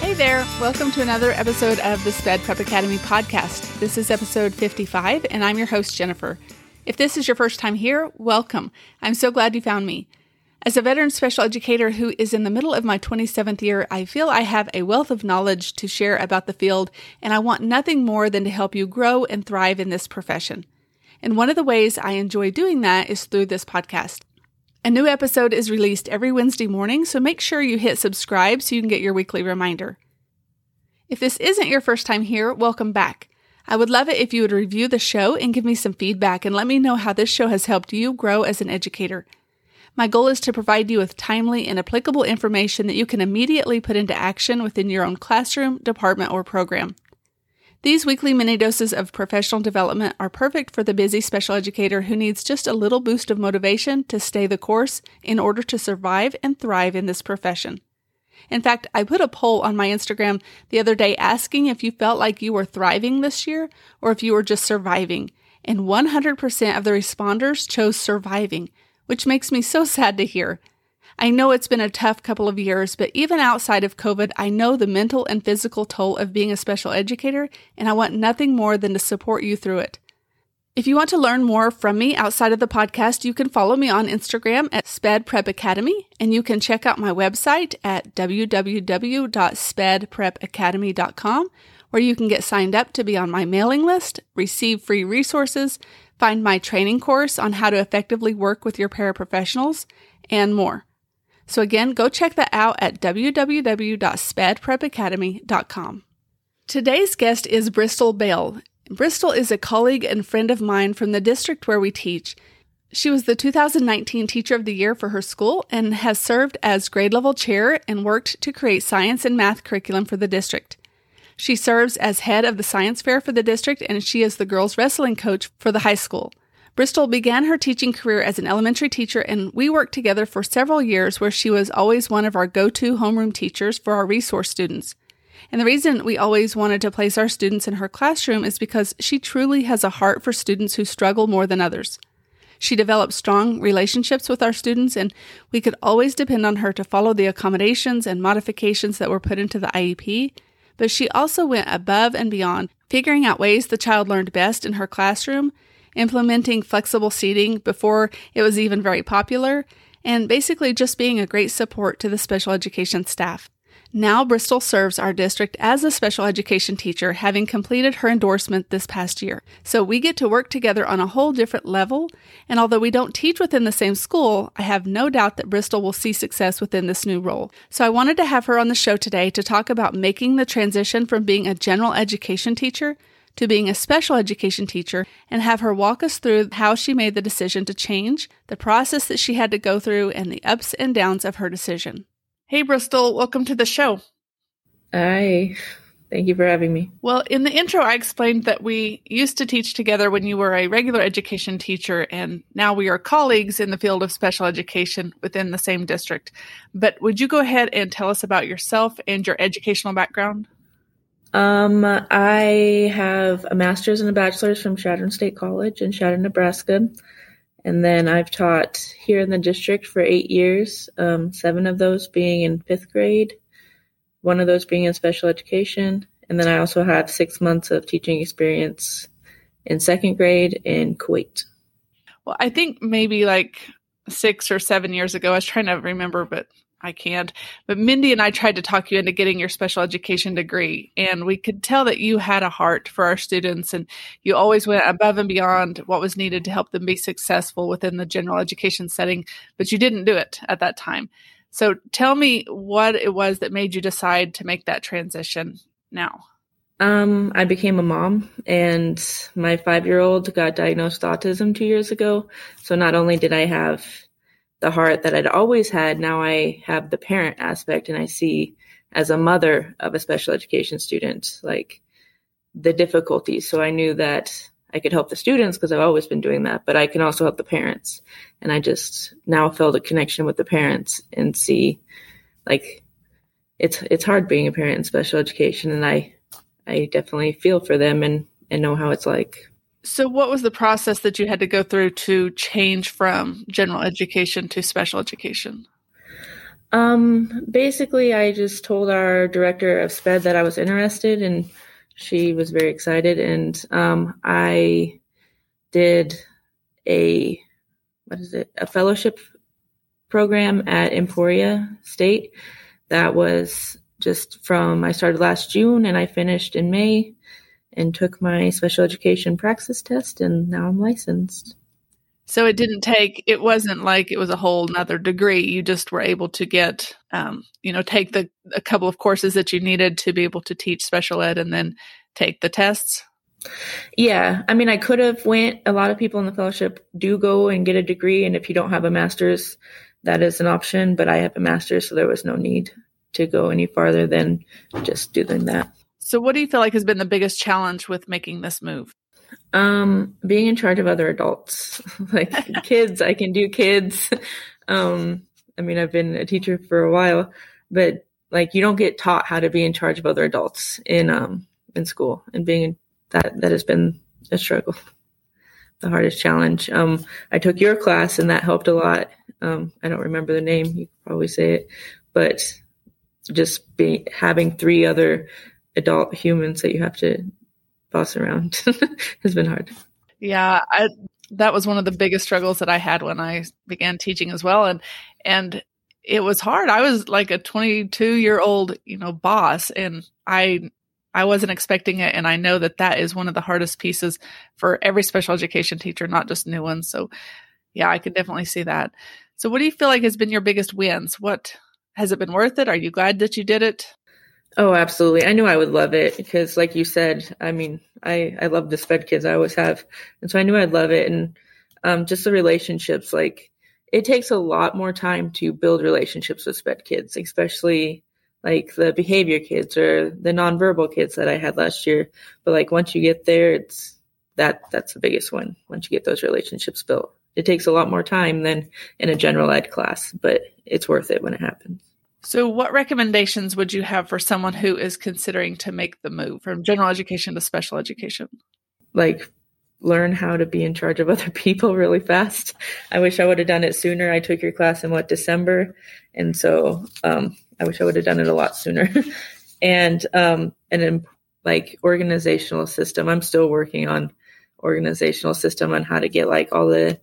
Hey there, welcome to another episode of the Sped Prep Academy podcast. This is episode 55, and I'm your host, Jennifer. If this is your first time here, welcome. I'm so glad you found me. As a veteran special educator who is in the middle of my 27th year, I feel I have a wealth of knowledge to share about the field, and I want nothing more than to help you grow and thrive in this profession. And one of the ways I enjoy doing that is through this podcast. A new episode is released every Wednesday morning, so make sure you hit subscribe so you can get your weekly reminder. If this isn't your first time here, welcome back. I would love it if you would review the show and give me some feedback and let me know how this show has helped you grow as an educator. My goal is to provide you with timely and applicable information that you can immediately put into action within your own classroom, department, or program. These weekly mini doses of professional development are perfect for the busy special educator who needs just a little boost of motivation to stay the course in order to survive and thrive in this profession. In fact, I put a poll on my Instagram the other day asking if you felt like you were thriving this year or if you were just surviving. And 100% of the responders chose surviving, which makes me so sad to hear. I know it's been a tough couple of years, but even outside of COVID, I know the mental and physical toll of being a special educator, and I want nothing more than to support you through it. If you want to learn more from me outside of the podcast, you can follow me on Instagram at Sped Prep Academy, and you can check out my website at www.spedprepacademy.com, where you can get signed up to be on my mailing list, receive free resources, find my training course on how to effectively work with your paraprofessionals, and more. So again, go check that out at www.spedprepacademy.com. Today's guest is Bristol Bale. Bristol is a colleague and friend of mine from the district where we teach. She was the 2019 Teacher of the Year for her school and has served as grade level chair and worked to create science and math curriculum for the district. She serves as head of the science fair for the district and she is the girls wrestling coach for the high school. Bristol began her teaching career as an elementary teacher, and we worked together for several years where she was always one of our go to homeroom teachers for our resource students. And the reason we always wanted to place our students in her classroom is because she truly has a heart for students who struggle more than others. She developed strong relationships with our students, and we could always depend on her to follow the accommodations and modifications that were put into the IEP. But she also went above and beyond, figuring out ways the child learned best in her classroom implementing flexible seating before it was even very popular, and basically just being a great support to the special education staff. Now, Bristol serves our district as a special education teacher, having completed her endorsement this past year. So we get to work together on a whole different level. And although we don't teach within the same school, I have no doubt that Bristol will see success within this new role. So I wanted to have her on the show today to talk about making the transition from being a general education teacher to being a special education teacher and have her walk us through how she made the decision to change, the process that she had to go through, and the ups and downs of her decision. Hey, Bristol, welcome to the show. Hi. Thank you for having me. Well, in the intro, I explained that we used to teach together when you were a regular education teacher, and now we are colleagues in the field of special education within the same district. But would you go ahead and tell us about yourself and your educational background? Um, I have a master's and a bachelor's from Chadron State College in Chadron, Nebraska. And then I've taught here in the district for eight years, um, seven of those being in fifth grade, one of those being in special education. And then I also have six months of teaching experience in second grade in Kuwait. Well, I think maybe like six or seven years ago, I was trying to remember, but I can't. But Mindy and I tried to talk you into getting your special education degree, and we could tell that you had a heart for our students and you always went above and beyond what was needed to help them be successful within the general education setting, but you didn't do it at that time. So tell me what it was that made you decide to make that transition now. Um, I became a mom, and my five year old got diagnosed autism two years ago. So not only did I have the heart that I'd always had. Now I have the parent aspect and I see as a mother of a special education student, like the difficulties. So I knew that I could help the students because I've always been doing that, but I can also help the parents. And I just now felt a connection with the parents and see like it's it's hard being a parent in special education and I I definitely feel for them and and know how it's like. So what was the process that you had to go through to change from general education to special education? Um basically I just told our director of SPED that I was interested and she was very excited and um I did a what is it? A fellowship program at Emporia State that was just from I started last June and I finished in May and took my special education praxis test and now I'm licensed. So it didn't take it wasn't like it was a whole nother degree. You just were able to get um, you know, take the a couple of courses that you needed to be able to teach special ed and then take the tests. Yeah, I mean, I could have went. A lot of people in the fellowship do go and get a degree, and if you don't have a master's, that is an option. But I have a master's, so there was no need to go any farther than just doing that. So, what do you feel like has been the biggest challenge with making this move? Um, being in charge of other adults, like kids. I can do kids. Um, I mean, I've been a teacher for a while, but like you don't get taught how to be in charge of other adults in um in school, and being that that has been a struggle, the hardest challenge. Um, I took your class, and that helped a lot. Um, I don't remember the name. You probably say it, but just be having three other adult humans that you have to boss around has been hard. Yeah, I, that was one of the biggest struggles that I had when I began teaching as well, and and it was hard. I was like a 22 year old, you know, boss, and I I wasn't expecting it, and I know that that is one of the hardest pieces for every special education teacher, not just new ones. So, yeah, I can definitely see that. So, what do you feel like has been your biggest wins? What has it been worth it? Are you glad that you did it? Oh, absolutely. I knew I would love it because, like you said, I mean, I, I love the SPED kids. I always have. And so I knew I'd love it. And um, just the relationships, like, it takes a lot more time to build relationships with SPED kids, especially like the behavior kids or the nonverbal kids that I had last year. But like once you get there, it's that that's the biggest one. Once you get those relationships built, it takes a lot more time than in a general ed class, but it's worth it when it happens. So, what recommendations would you have for someone who is considering to make the move from general education to special education? Like, learn how to be in charge of other people really fast. I wish I would have done it sooner. I took your class in what, December? And so um, I wish I would have done it a lot sooner. and um, an like organizational system. I'm still working on organizational system on how to get like all the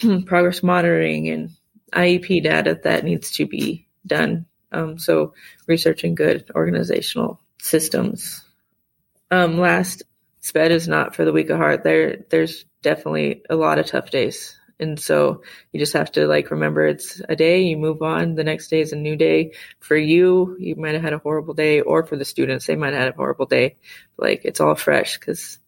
progress monitoring and IEP data that needs to be done. Um, so researching good organizational systems. Um, last, SPED is not for the weak of heart. There, there's definitely a lot of tough days. And so you just have to like remember it's a day, you move on. The next day is a new day. For you, you might have had a horrible day, or for the students, they might have had a horrible day. Like it's all fresh because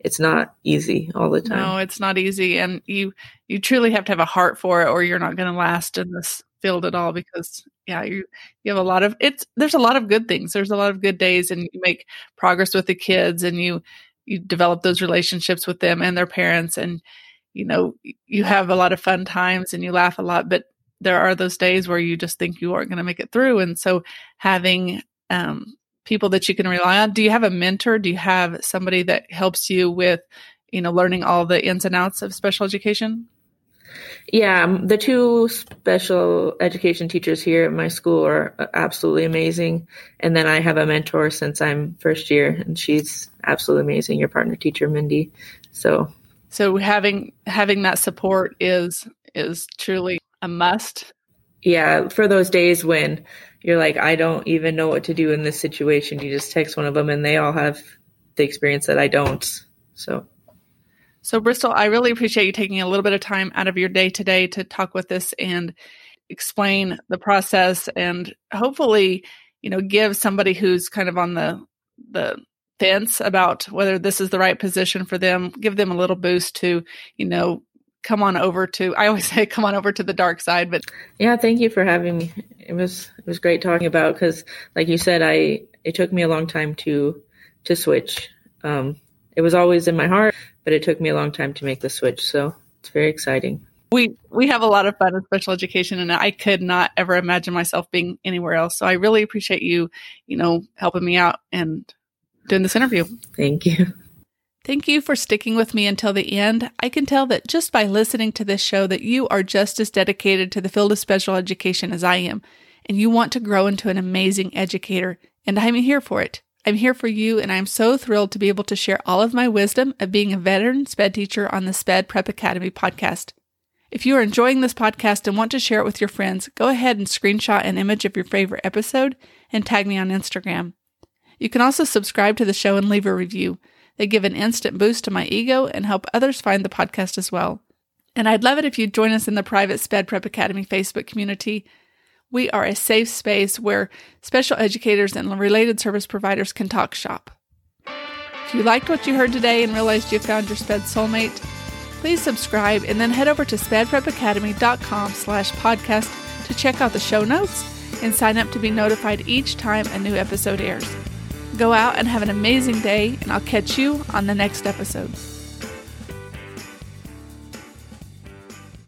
it's not easy all the time. No, it's not easy. And you you truly have to have a heart for it or you're not gonna last in this field at all because yeah you you have a lot of it's there's a lot of good things there's a lot of good days and you make progress with the kids and you you develop those relationships with them and their parents and you know you have a lot of fun times and you laugh a lot but there are those days where you just think you aren't going to make it through and so having um, people that you can rely on do you have a mentor do you have somebody that helps you with you know learning all the ins and outs of special education yeah, um, the two special education teachers here at my school are uh, absolutely amazing. And then I have a mentor since I'm first year, and she's absolutely amazing. Your partner teacher, Mindy. So, so having having that support is is truly a must. Yeah, for those days when you're like, I don't even know what to do in this situation, you just text one of them, and they all have the experience that I don't. So so, Bristol, I really appreciate you taking a little bit of time out of your day today to talk with us and explain the process and hopefully, you know, give somebody who's kind of on the the fence about whether this is the right position for them, give them a little boost to, you know, come on over to I always say come on over to the dark side, but Yeah, thank you for having me. It was it was great talking about cuz like you said I it took me a long time to to switch Um, it was always in my heart, but it took me a long time to make the switch. So it's very exciting. We we have a lot of fun in special education, and I could not ever imagine myself being anywhere else. So I really appreciate you, you know, helping me out and doing this interview. Thank you. Thank you for sticking with me until the end. I can tell that just by listening to this show that you are just as dedicated to the field of special education as I am, and you want to grow into an amazing educator, and I'm here for it. I'm here for you, and I'm so thrilled to be able to share all of my wisdom of being a veteran SPED teacher on the SPED Prep Academy podcast. If you are enjoying this podcast and want to share it with your friends, go ahead and screenshot an image of your favorite episode and tag me on Instagram. You can also subscribe to the show and leave a review. They give an instant boost to my ego and help others find the podcast as well. And I'd love it if you'd join us in the private SPED Prep Academy Facebook community. We are a safe space where special educators and related service providers can talk shop. If you liked what you heard today and realized you found your SPED soulmate, please subscribe and then head over to spedprepacademy.com slash podcast to check out the show notes and sign up to be notified each time a new episode airs. Go out and have an amazing day, and I'll catch you on the next episode.